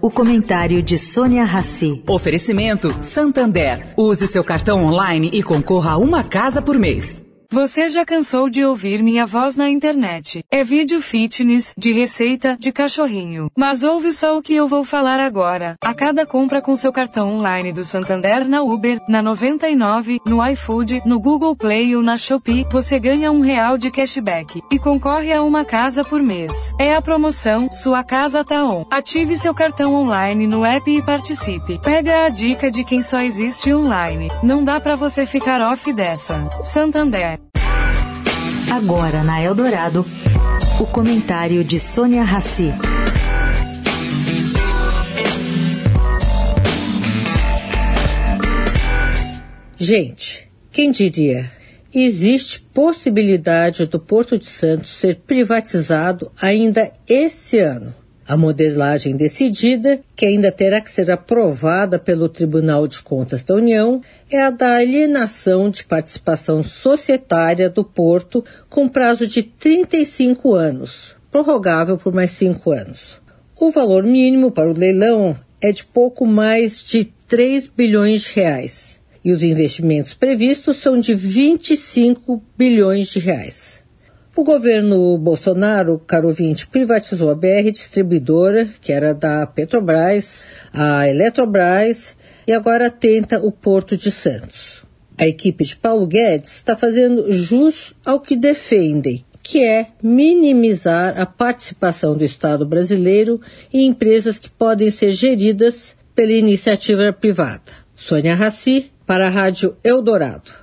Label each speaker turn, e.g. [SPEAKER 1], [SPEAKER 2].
[SPEAKER 1] O comentário de Sônia Rassi.
[SPEAKER 2] Oferecimento Santander. Use seu cartão online e concorra a uma casa por mês.
[SPEAKER 3] Você já cansou de ouvir minha voz na internet? É vídeo fitness, de receita, de cachorrinho. Mas ouve só o que eu vou falar agora. A cada compra com seu cartão online do Santander na Uber, na 99, no iFood, no Google Play ou na Shopee, você ganha um real de cashback e concorre a uma casa por mês. É a promoção Sua Casa Tá On. Ative seu cartão online no app e participe. Pega a dica de quem só existe online. Não dá para você ficar off dessa. Santander.
[SPEAKER 1] Agora na Eldorado, o comentário de Sônia Rassi.
[SPEAKER 4] Gente, quem diria? Existe possibilidade do Porto de Santos ser privatizado ainda esse ano. A modelagem decidida, que ainda terá que ser aprovada pelo Tribunal de Contas da União, é a da alienação de participação societária do Porto com prazo de 35 anos, prorrogável por mais cinco anos. O valor mínimo para o leilão é de pouco mais de 3 bilhões de reais e os investimentos previstos são de 25 bilhões de reais. O governo Bolsonaro, caro ouvinte, privatizou a BR Distribuidora, que era da Petrobras, a Eletrobras e agora tenta o Porto de Santos. A equipe de Paulo Guedes está fazendo jus ao que defendem, que é minimizar a participação do Estado brasileiro em empresas que podem ser geridas pela iniciativa privada. Sônia Raci, para a Rádio Eldorado.